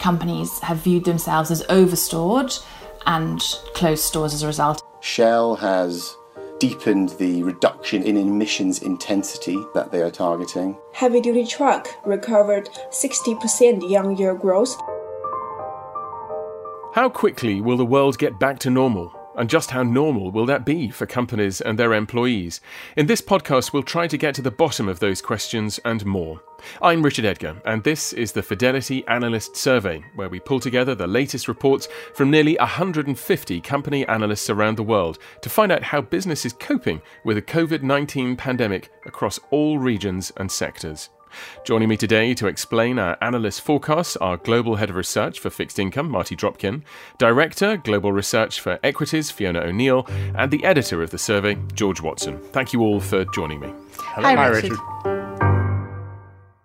companies have viewed themselves as overstored and closed stores as a result. Shell has deepened the reduction in emissions intensity that they are targeting. Heavy duty truck recovered 60% year on year growth. How quickly will the world get back to normal? And just how normal will that be for companies and their employees? In this podcast, we'll try to get to the bottom of those questions and more. I'm Richard Edgar, and this is the Fidelity Analyst Survey, where we pull together the latest reports from nearly 150 company analysts around the world to find out how business is coping with the COVID 19 pandemic across all regions and sectors. Joining me today to explain our analyst forecasts are Global Head of Research for Fixed Income, Marty Dropkin, Director, Global Research for Equities, Fiona O'Neill, and the editor of the survey, George Watson. Thank you all for joining me. Hello. Hi, Richard.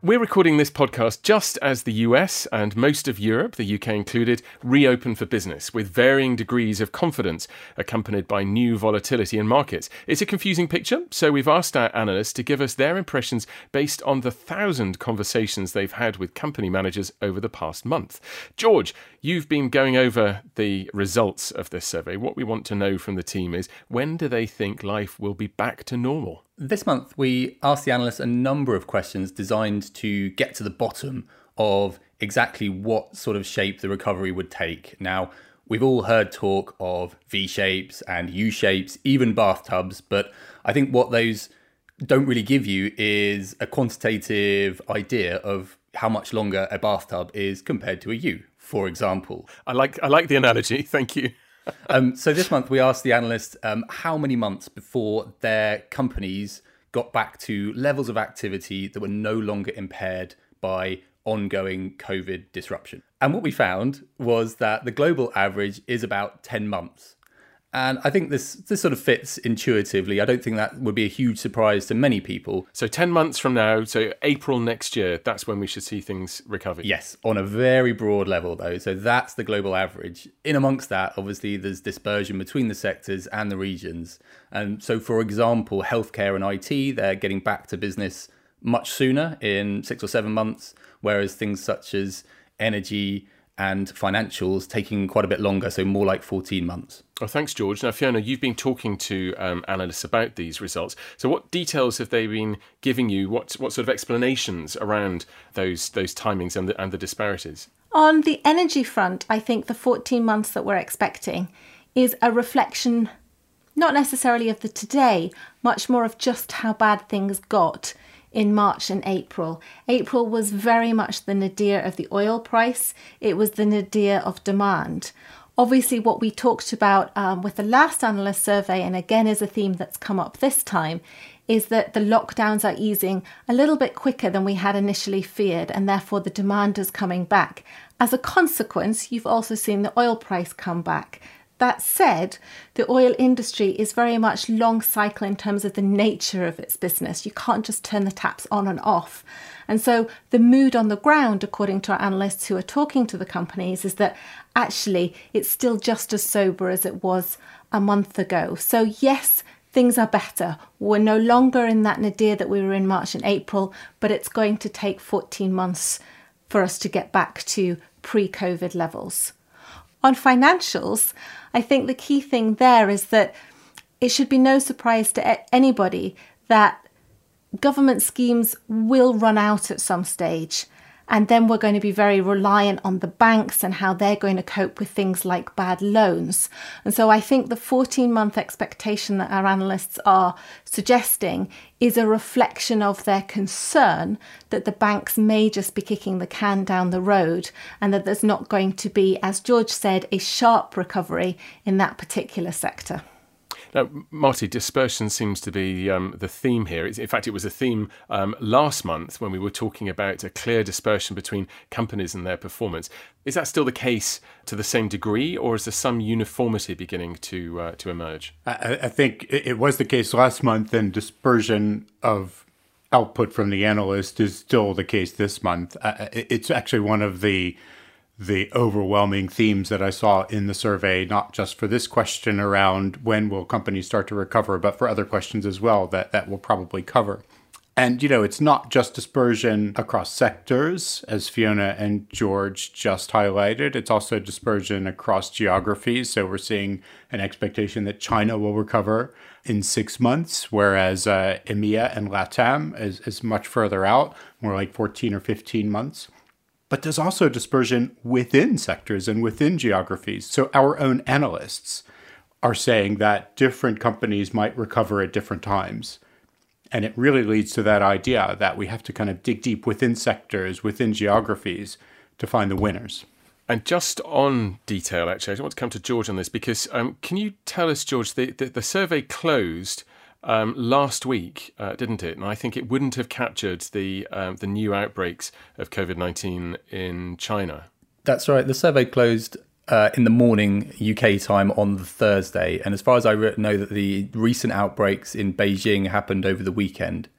We're recording this podcast just as the US and most of Europe, the UK included, reopen for business with varying degrees of confidence, accompanied by new volatility in markets. It's a confusing picture, so we've asked our analysts to give us their impressions based on the thousand conversations they've had with company managers over the past month. George, you've been going over the results of this survey. What we want to know from the team is when do they think life will be back to normal? This month, we asked the analysts a number of questions designed to get to the bottom of exactly what sort of shape the recovery would take. Now, we've all heard talk of V shapes and U shapes, even bathtubs, but I think what those don't really give you is a quantitative idea of how much longer a bathtub is compared to a U, for example. I like I like the analogy. Thank you um, so this month we asked the analysts um, how many months before their companies got back to levels of activity that were no longer impaired by ongoing COVID disruption. And what we found was that the global average is about 10 months. And I think this this sort of fits intuitively. I don't think that would be a huge surprise to many people. So 10 months from now, so April next year, that's when we should see things recover. Yes, on a very broad level though. So that's the global average. In amongst that, obviously there's dispersion between the sectors and the regions. And so for example, healthcare and IT, they're getting back to business much sooner in 6 or 7 months, whereas things such as energy and financials taking quite a bit longer, so more like 14 months. Oh, thanks, George. Now, Fiona, you've been talking to um, analysts about these results. So, what details have they been giving you? What what sort of explanations around those those timings and the, and the disparities? On the energy front, I think the 14 months that we're expecting is a reflection, not necessarily of the today, much more of just how bad things got in March and April. April was very much the nadir of the oil price, it was the nadir of demand. Obviously, what we talked about um, with the last analyst survey, and again is a theme that's come up this time, is that the lockdowns are easing a little bit quicker than we had initially feared, and therefore the demand is coming back. As a consequence, you've also seen the oil price come back. That said, the oil industry is very much long cycle in terms of the nature of its business. You can't just turn the taps on and off. And so the mood on the ground, according to our analysts who are talking to the companies, is that actually it's still just as sober as it was a month ago. So, yes, things are better. We're no longer in that nadir that we were in March and April, but it's going to take 14 months for us to get back to pre COVID levels. On financials, I think the key thing there is that it should be no surprise to anybody that government schemes will run out at some stage. And then we're going to be very reliant on the banks and how they're going to cope with things like bad loans. And so I think the 14 month expectation that our analysts are suggesting is a reflection of their concern that the banks may just be kicking the can down the road and that there's not going to be, as George said, a sharp recovery in that particular sector. Now, Marty, dispersion seems to be um, the theme here. in fact, it was a theme um, last month when we were talking about a clear dispersion between companies and their performance. Is that still the case to the same degree, or is there some uniformity beginning to uh, to emerge? I, I think it was the case last month, and dispersion of output from the analyst is still the case this month. Uh, it's actually one of the the overwhelming themes that I saw in the survey, not just for this question around when will companies start to recover, but for other questions as well that, that we'll probably cover. And, you know, it's not just dispersion across sectors, as Fiona and George just highlighted. It's also dispersion across geographies. So we're seeing an expectation that China will recover in six months, whereas uh, EMEA and LATAM is, is much further out, more like 14 or 15 months. But there's also dispersion within sectors and within geographies. So our own analysts are saying that different companies might recover at different times. And it really leads to that idea that we have to kind of dig deep within sectors, within geographies to find the winners. And just on detail, actually, I want to come to George on this because um, can you tell us, George, the, the, the survey closed um, last week, uh, didn't it? And I think it wouldn't have captured the um, the new outbreaks of COVID nineteen in China. That's right. The survey closed uh, in the morning UK time on the Thursday, and as far as I know, that the recent outbreaks in Beijing happened over the weekend.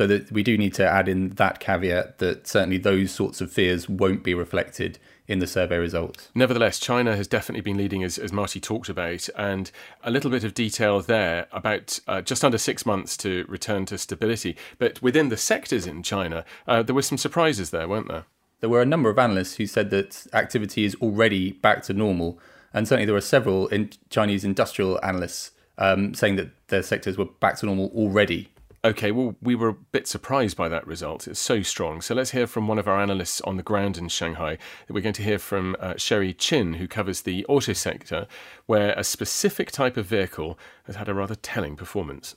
So that we do need to add in that caveat that certainly those sorts of fears won't be reflected in the survey results. Nevertheless, China has definitely been leading, as, as Marty talked about, and a little bit of detail there about uh, just under six months to return to stability. But within the sectors in China, uh, there were some surprises there, weren't there? there were a number of analysts who said that activity is already back to normal. And certainly there were several in Chinese industrial analysts um, saying that their sectors were back to normal already. Okay, well, we were a bit surprised by that result. It's so strong. So let's hear from one of our analysts on the ground in Shanghai. We're going to hear from uh, Sherry Chin, who covers the auto sector, where a specific type of vehicle has had a rather telling performance.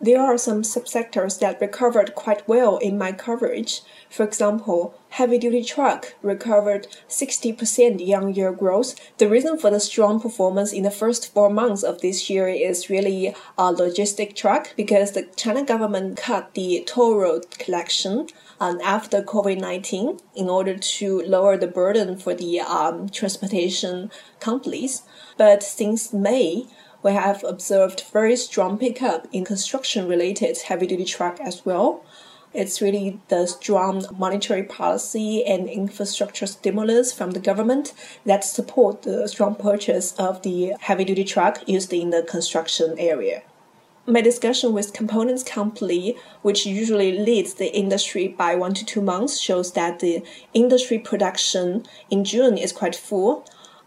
There are some subsectors that recovered quite well in my coverage. For example, heavy duty truck recovered 60% year-on-year growth. The reason for the strong performance in the first four months of this year is really a logistic truck because the China government cut the toll road collection um, after COVID 19 in order to lower the burden for the um, transportation companies. But since May, we have observed very strong pickup in construction related heavy duty truck as well. It's really the strong monetary policy and infrastructure stimulus from the government that support the strong purchase of the heavy duty truck used in the construction area. My discussion with components company, which usually leads the industry by one to two months, shows that the industry production in June is quite full,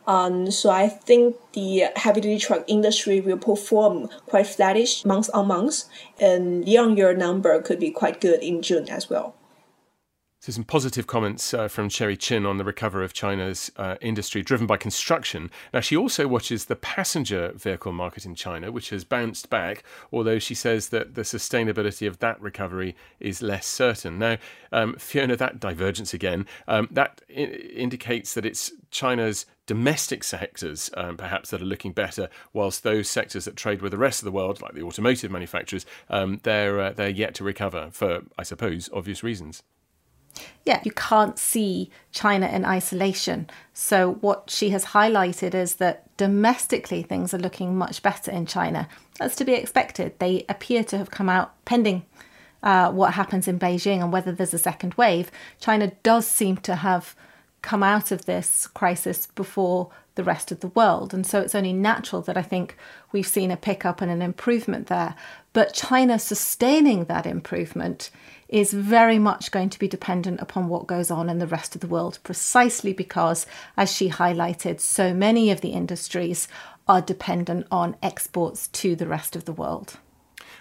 um, so I think the heavy duty truck industry will perform quite flattish month on month, and year on year number could be quite good in June as well. So, some positive comments uh, from Sherry Chin on the recovery of China's uh, industry driven by construction. Now, she also watches the passenger vehicle market in China, which has bounced back, although she says that the sustainability of that recovery is less certain. Now, um, Fiona, that divergence again, um, that I- indicates that it's China's domestic sectors, um, perhaps, that are looking better, whilst those sectors that trade with the rest of the world, like the automotive manufacturers, um, they're uh, they're yet to recover for, I suppose, obvious reasons. Yeah, you can't see China in isolation. So, what she has highlighted is that domestically things are looking much better in China. That's to be expected. They appear to have come out pending uh, what happens in Beijing and whether there's a second wave. China does seem to have come out of this crisis before the rest of the world. And so it's only natural that I think we've seen a pickup and an improvement there. But China sustaining that improvement is very much going to be dependent upon what goes on in the rest of the world, precisely because, as she highlighted, so many of the industries are dependent on exports to the rest of the world.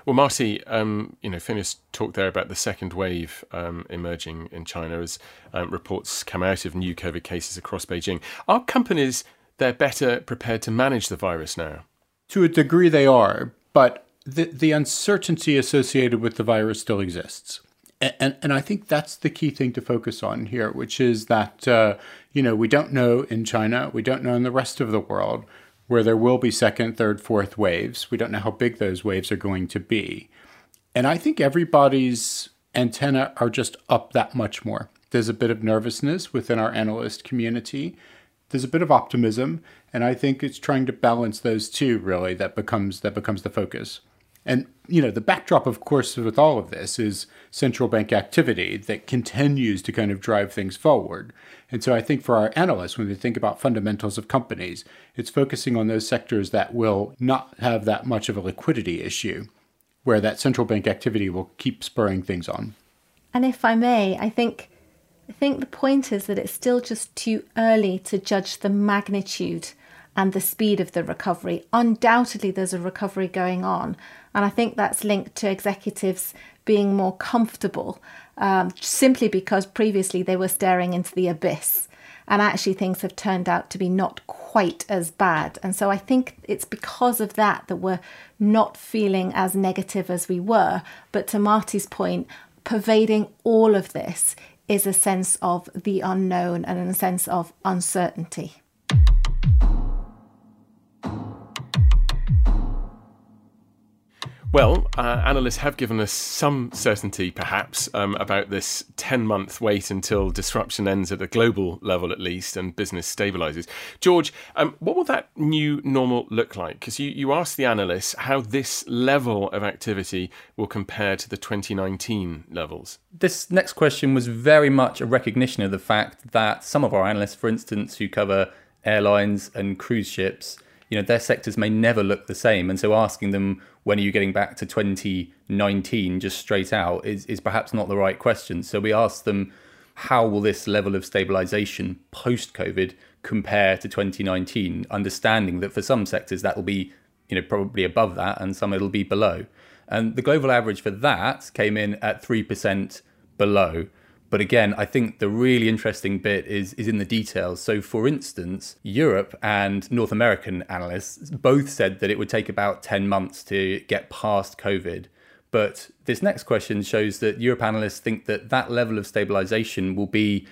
Well, Marty, um, you know, Fiona's talked there about the second wave um, emerging in China as um, reports come out of new COVID cases across Beijing. Are companies they're better prepared to manage the virus now? To a degree, they are, but the, the uncertainty associated with the virus still exists. And, and, I think that's the key thing to focus on here, which is that, uh, you know, we don't know in China, we don't know in the rest of the world where there will be second, third, fourth waves. We don't know how big those waves are going to be. And I think everybody's antenna are just up that much more. There's a bit of nervousness within our analyst community. There's a bit of optimism, and I think it's trying to balance those two really that becomes that becomes the focus. And you know, the backdrop of course with all of this is central bank activity that continues to kind of drive things forward. And so I think for our analysts when they think about fundamentals of companies, it's focusing on those sectors that will not have that much of a liquidity issue where that central bank activity will keep spurring things on. And if I may, I think I think the point is that it's still just too early to judge the magnitude and the speed of the recovery. Undoubtedly, there's a recovery going on, and I think that's linked to executives being more comfortable um, simply because previously they were staring into the abyss. And actually, things have turned out to be not quite as bad. And so I think it's because of that that we're not feeling as negative as we were. But to Marty's point, pervading all of this is a sense of the unknown and a sense of uncertainty. Well, uh, analysts have given us some certainty, perhaps, um, about this 10 month wait until disruption ends at a global level, at least, and business stabilises. George, um, what will that new normal look like? Because you, you asked the analysts how this level of activity will compare to the 2019 levels. This next question was very much a recognition of the fact that some of our analysts, for instance, who cover airlines and cruise ships, you know, their sectors may never look the same. And so asking them, when are you getting back to 2019 just straight out is, is perhaps not the right question. So we asked them, how will this level of stabilization post COVID compare to 2019? Understanding that for some sectors that will be, you know, probably above that and some it'll be below. And the global average for that came in at 3% below. But again, I think the really interesting bit is is in the details. So for instance, Europe and North American analysts both said that it would take about 10 months to get past COVID. But this next question shows that Europe analysts think that that level of stabilization will be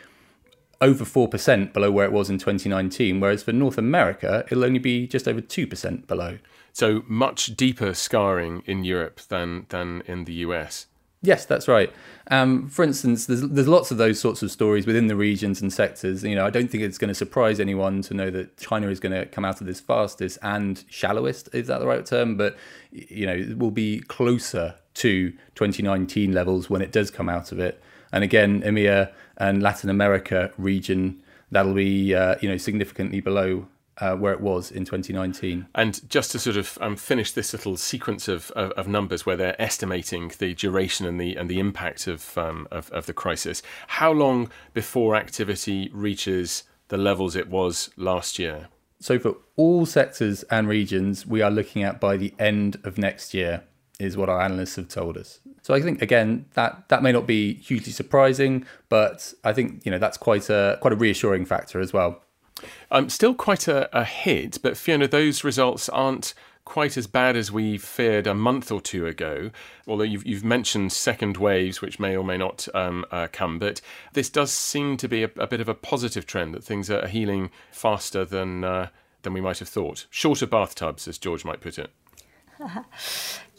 over 4% below where it was in 2019, whereas for North America, it'll only be just over 2% below. So much deeper scarring in Europe than, than in the US. Yes, that's right. Um, for instance, there's there's lots of those sorts of stories within the regions and sectors. You know, I don't think it's going to surprise anyone to know that China is going to come out of this fastest and shallowest. Is that the right term? But you know, it will be closer to 2019 levels when it does come out of it. And again, EMEA and Latin America region that'll be uh, you know significantly below uh, where it was in 2019. And just to sort of um, finish this little sequence of, of, of, numbers where they're estimating the duration and the and the impact of, um, of, of the crisis, how long before activity reaches the levels it was last year? So for all sectors and regions, we are looking at by the end of next year is what our analysts have told us. So I think again that that may not be hugely surprising, but I think you know that's quite a quite a reassuring factor as well. Um, still quite a, a hit, but Fiona, those results aren't quite as bad as we feared a month or two ago. Although you've, you've mentioned second waves, which may or may not um, uh, come, but this does seem to be a, a, bit of a positive trend that things are healing faster than uh, than we might have thought. Shorter bathtubs, as George might put it.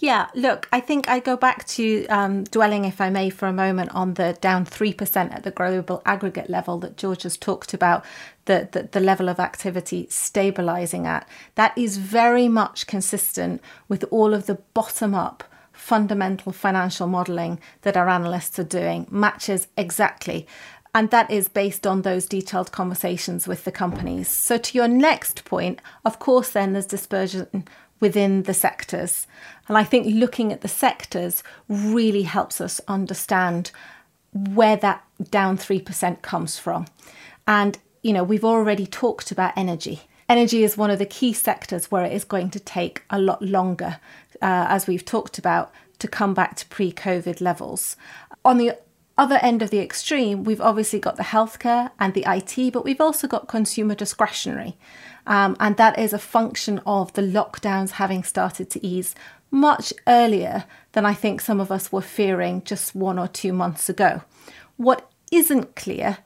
Yeah, look, I think I go back to um, dwelling, if I may, for a moment on the down 3% at the global aggregate level that George has talked about, the, the, the level of activity stabilising at. That is very much consistent with all of the bottom up fundamental financial modelling that our analysts are doing, matches exactly. And that is based on those detailed conversations with the companies. So, to your next point, of course, then there's dispersion within the sectors. And I think looking at the sectors really helps us understand where that down 3% comes from. And, you know, we've already talked about energy. Energy is one of the key sectors where it is going to take a lot longer, uh, as we've talked about, to come back to pre COVID levels. On the other end of the extreme, we've obviously got the healthcare and the IT, but we've also got consumer discretionary. Um, and that is a function of the lockdowns having started to ease much earlier than I think some of us were fearing just one or two months ago. What isn't clear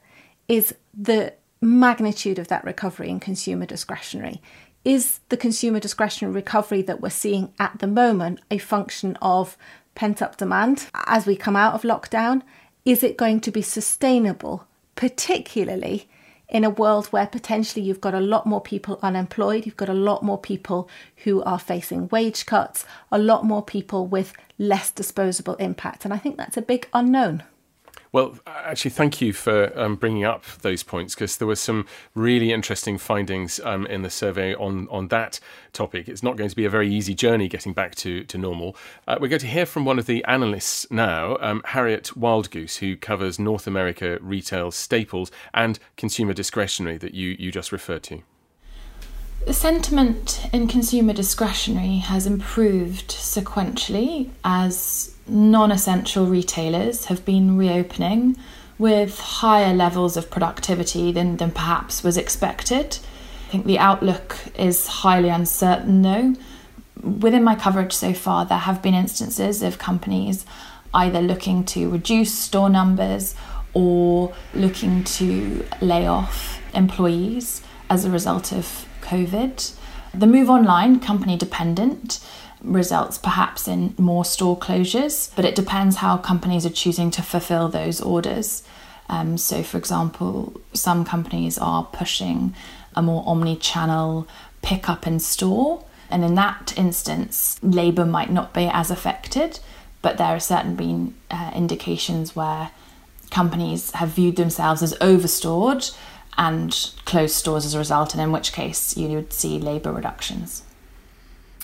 is the magnitude of that recovery in consumer discretionary. Is the consumer discretionary recovery that we're seeing at the moment a function of pent up demand as we come out of lockdown? Is it going to be sustainable, particularly in a world where potentially you've got a lot more people unemployed, you've got a lot more people who are facing wage cuts, a lot more people with less disposable impact. And I think that's a big unknown. Well, actually, thank you for um, bringing up those points because there were some really interesting findings um, in the survey on, on that topic. It's not going to be a very easy journey getting back to, to normal. Uh, we're going to hear from one of the analysts now, um, Harriet Wildgoose, who covers North America retail staples and consumer discretionary that you, you just referred to. The sentiment in consumer discretionary has improved sequentially as non essential retailers have been reopening with higher levels of productivity than, than perhaps was expected. I think the outlook is highly uncertain though. Within my coverage so far, there have been instances of companies either looking to reduce store numbers or looking to lay off employees as a result of COVID. The move online, company dependent, results perhaps in more store closures, but it depends how companies are choosing to fulfill those orders. Um, so, for example, some companies are pushing a more omni channel pick up in store, and in that instance, labour might not be as affected, but there are certainly been uh, indications where companies have viewed themselves as overstored and closed stores as a result, and in which case you would see labour reductions.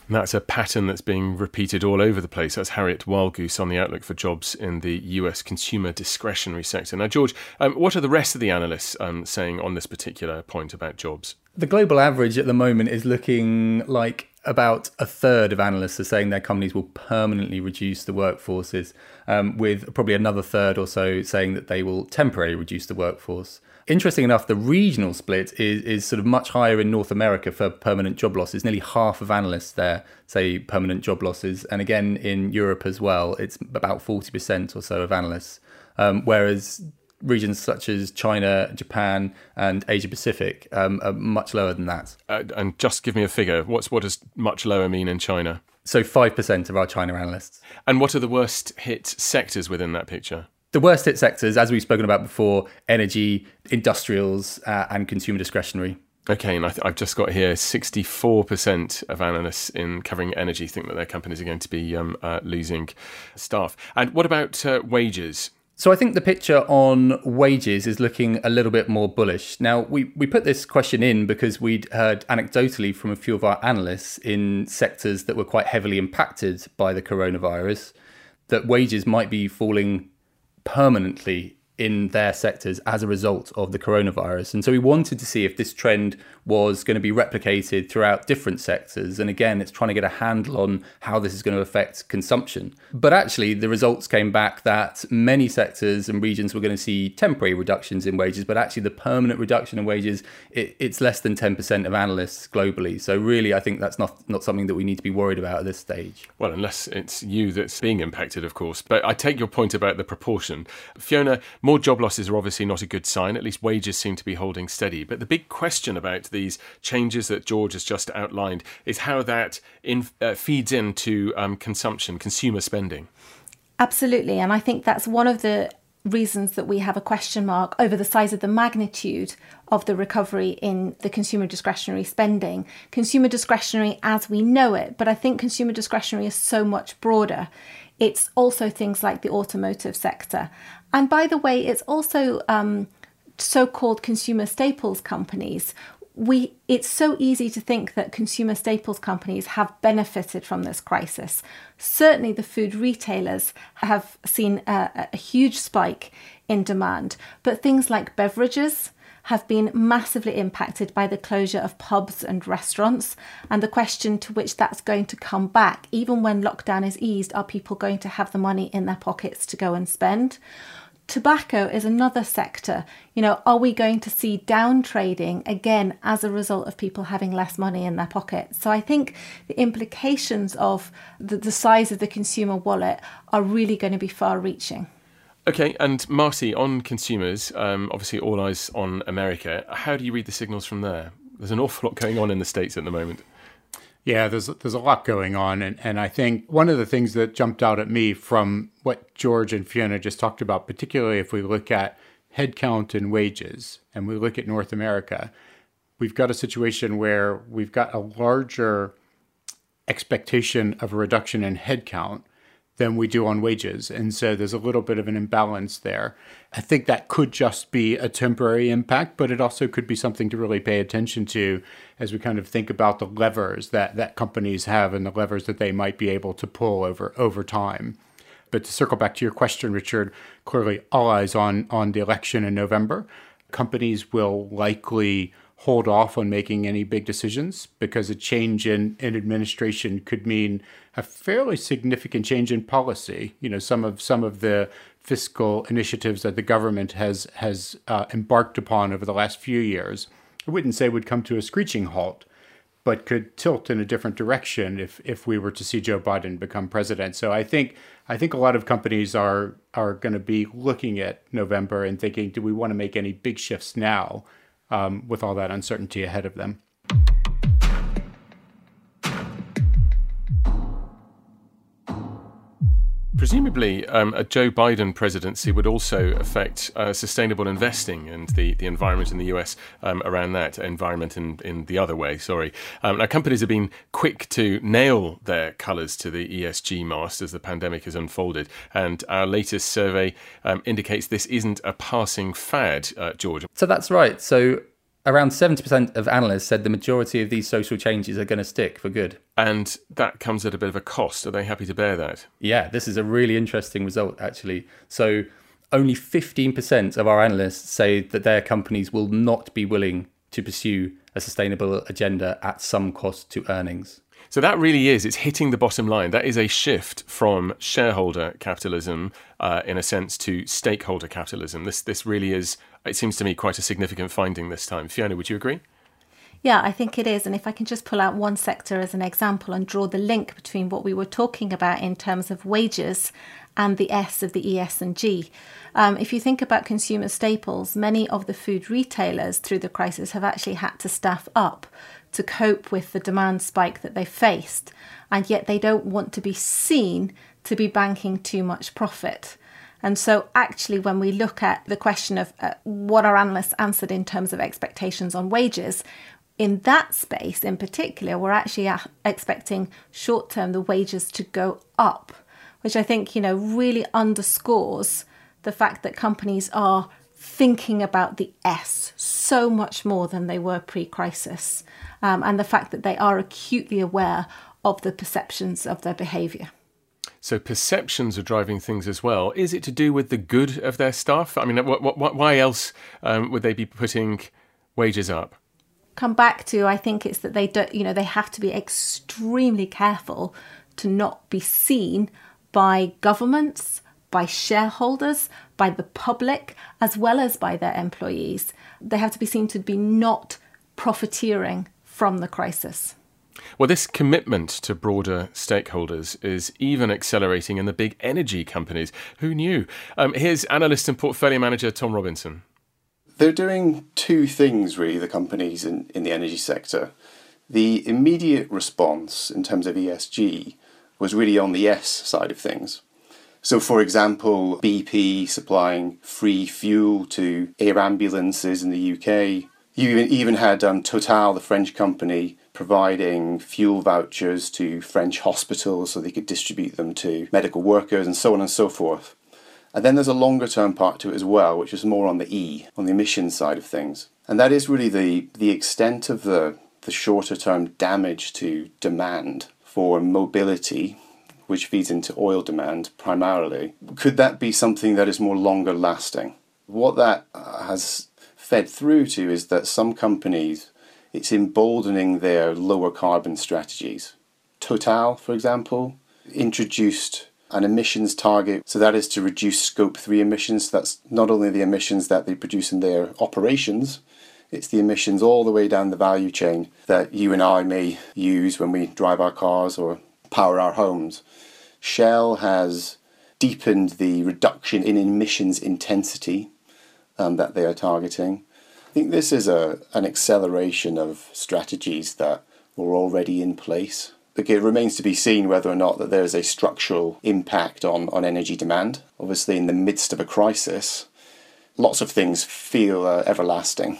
And that's a pattern that's being repeated all over the place. That's Harriet Wildgoose on the outlook for jobs in the US consumer discretionary sector. Now, George, um, what are the rest of the analysts um, saying on this particular point about jobs? The global average at the moment is looking like about a third of analysts are saying their companies will permanently reduce the workforces, um, with probably another third or so saying that they will temporarily reduce the workforce interesting enough, the regional split is, is sort of much higher in North America for permanent job losses. Nearly half of analysts there say permanent job losses. And again, in Europe as well, it's about 40% or so of analysts. Um, whereas regions such as China, Japan, and Asia Pacific um, are much lower than that. Uh, and just give me a figure. What's what does much lower mean in China? So five percent of our China analysts. And what are the worst hit sectors within that picture? The worst hit sectors, as we've spoken about before, energy, industrials, uh, and consumer discretionary. Okay, and I have just got here 64% of analysts in covering energy think that their companies are going to be um, uh, losing staff. And what about uh, wages? So I think the picture on wages is looking a little bit more bullish. Now, we, we put this question in because we'd heard anecdotally from a few of our analysts in sectors that were quite heavily impacted by the coronavirus that wages might be falling permanently in their sectors as a result of the coronavirus. And so we wanted to see if this trend was going to be replicated throughout different sectors. And again, it's trying to get a handle on how this is going to affect consumption. But actually, the results came back that many sectors and regions were going to see temporary reductions in wages, but actually, the permanent reduction in wages, it, it's less than 10% of analysts globally. So, really, I think that's not, not something that we need to be worried about at this stage. Well, unless it's you that's being impacted, of course. But I take your point about the proportion. Fiona, more job losses are obviously not a good sign. At least wages seem to be holding steady. But the big question about these changes that George has just outlined is how that in, uh, feeds into um, consumption, consumer spending. Absolutely. And I think that's one of the reasons that we have a question mark over the size of the magnitude of the recovery in the consumer discretionary spending. Consumer discretionary as we know it, but I think consumer discretionary is so much broader. It's also things like the automotive sector. And by the way, it's also um, so called consumer staples companies we it's so easy to think that consumer staples companies have benefited from this crisis. Certainly, the food retailers have seen a, a, huge spike in demand, but things like beverages have been massively impacted by the closure of pubs and restaurants. And the question to which that's going to come back, even when lockdown is eased, are people going to have the money in their pockets to go and spend? Tobacco is another sector. You know, are we going to see down trading again as a result of people having less money in their pocket? So I think the implications of the, the size of the consumer wallet are really going to be far reaching. Okay, and Marty, on consumers, um, obviously all eyes on America. How do you read the signals from there? There's an awful lot going on in the States at the moment. Yeah, there's there's a lot going on, and and I think one of the things that jumped out at me from what George and Fiona just talked about, particularly if we look at headcount and wages, and we look at North America, we've got a situation where we've got a larger expectation of a reduction in headcount than we do on wages. And so there's a little bit of an imbalance there. I think that could just be a temporary impact, but it also could be something to really pay attention to as we kind of think about the levers that, that companies have and the levers that they might be able to pull over over time. But to circle back to your question, Richard, clearly all eyes on on the election in November. Companies will likely hold off on making any big decisions because a change in, in administration could mean a fairly significant change in policy. You know, some of some of the fiscal initiatives that the government has has uh, embarked upon over the last few years, I wouldn't say would come to a screeching halt, but could tilt in a different direction if if we were to see Joe Biden become president. So I think I think a lot of companies are are going to be looking at November and thinking, do we want to make any big shifts now? Um, with all that uncertainty ahead of them. Presumably, um, a Joe Biden presidency would also affect uh, sustainable investing and the, the environment in the US um, around that, environment in, in the other way, sorry. Um, now, companies have been quick to nail their colours to the ESG mast as the pandemic has unfolded, and our latest survey um, indicates this isn't a passing fad, uh, George. So that's right. So around 70% of analysts said the majority of these social changes are going to stick for good. And that comes at a bit of a cost. Are they happy to bear that? Yeah, this is a really interesting result, actually. So, only 15% of our analysts say that their companies will not be willing to pursue a sustainable agenda at some cost to earnings. So that really is, it's hitting the bottom line. That is a shift from shareholder capitalism, uh, in a sense, to stakeholder capitalism. This, this really is, it seems to me, quite a significant finding this time. Fiona, would you agree? Yeah, I think it is. And if I can just pull out one sector as an example and draw the link between what we were talking about in terms of wages and the S of the ES and G. Um, if you think about consumer staples, many of the food retailers through the crisis have actually had to staff up to cope with the demand spike that they faced, and yet they don't want to be seen to be banking too much profit. And so, actually, when we look at the question of uh, what our analysts answered in terms of expectations on wages, in that space in particular, we're actually expecting short term the wages to go up, which I think, you know, really underscores the fact that companies are thinking about the S so much more than they were pre crisis, um, and the fact that they are acutely aware of the perceptions of their behaviour. So perceptions are driving things as well. Is it to do with the good of their staff? I mean, why else um, would they be putting wages up? Come back to, I think it's that they don't, you know, they have to be extremely careful to not be seen by governments, by shareholders, by the public, as well as by their employees. They have to be seen to be not profiteering from the crisis. Well, this commitment to broader stakeholders is even accelerating in the big energy companies. Who knew? Um, here's analyst and portfolio manager Tom Robinson. They're doing two things, really, the companies in, in the energy sector. The immediate response in terms of ESG was really on the S side of things. So, for example, BP supplying free fuel to air ambulances in the UK. You even had um, Total, the French company, providing fuel vouchers to French hospitals so they could distribute them to medical workers and so on and so forth. And then there's a longer term part to it as well, which is more on the E, on the emissions side of things. And that is really the, the extent of the, the shorter term damage to demand for mobility which feeds into oil demand primarily. Could that be something that is more longer lasting? What that has fed through to is that some companies, it's emboldening their lower carbon strategies. Total, for example, introduced an emissions target. So that is to reduce scope 3 emissions. That's not only the emissions that they produce in their operations, it's the emissions all the way down the value chain that you and I may use when we drive our cars or power our homes. Shell has deepened the reduction in emissions intensity um, that they are targeting. I think this is a, an acceleration of strategies that were already in place. It remains to be seen whether or not that there is a structural impact on, on energy demand. Obviously, in the midst of a crisis, lots of things feel uh, everlasting.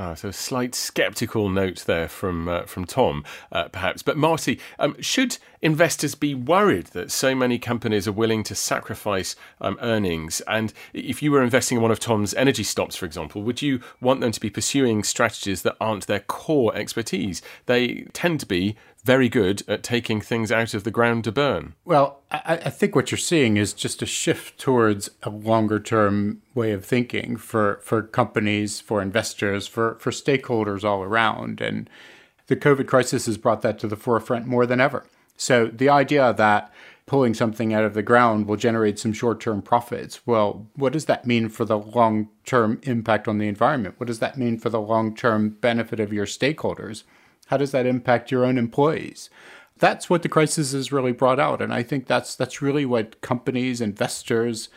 Ah, so a slight sceptical note there from uh, from Tom, uh, perhaps. But Marty, um, should investors be worried that so many companies are willing to sacrifice um, earnings? And if you were investing in one of Tom's energy stocks, for example, would you want them to be pursuing strategies that aren't their core expertise? They tend to be very good at taking things out of the ground to burn. Well, I, I think what you're seeing is just a shift towards a longer term way of thinking for, for companies, for investors, for, for stakeholders all around. And the COVID crisis has brought that to the forefront more than ever. So the idea that pulling something out of the ground will generate some short term profits. Well, what does that mean for the long term impact on the environment? What does that mean for the long term benefit of your stakeholders? How does that impact your own employees? That's what the crisis has really brought out. And I think that's that's really what companies, investors,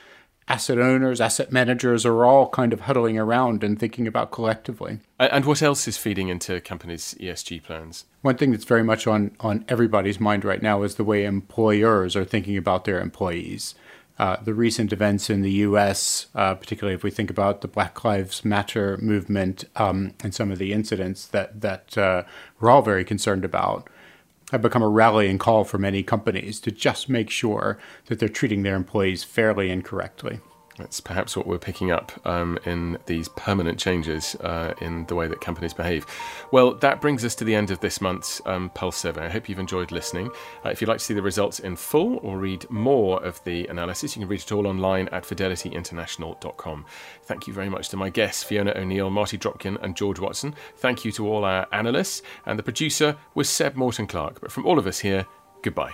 asset owners, asset managers are all kind of huddling around and thinking about collectively. And what else is feeding into companies' ESG plans? One thing that's very much on, on everybody's mind right now is the way employers are thinking about their employees. Uh, the recent events in the US, uh, particularly if we think about the Black Lives Matter movement um, and some of the incidents that, that uh, we're all very concerned about, have become a rallying call for many companies to just make sure that they're treating their employees fairly and correctly. That's perhaps what we're picking up um, in these permanent changes uh, in the way that companies behave. Well, that brings us to the end of this month's um, Pulse survey. I hope you've enjoyed listening. Uh, if you'd like to see the results in full or read more of the analysis, you can read it all online at fidelityinternational.com. Thank you very much to my guests, Fiona O'Neill, Marty Dropkin, and George Watson. Thank you to all our analysts, and the producer was Seb Morton Clark. But from all of us here, goodbye.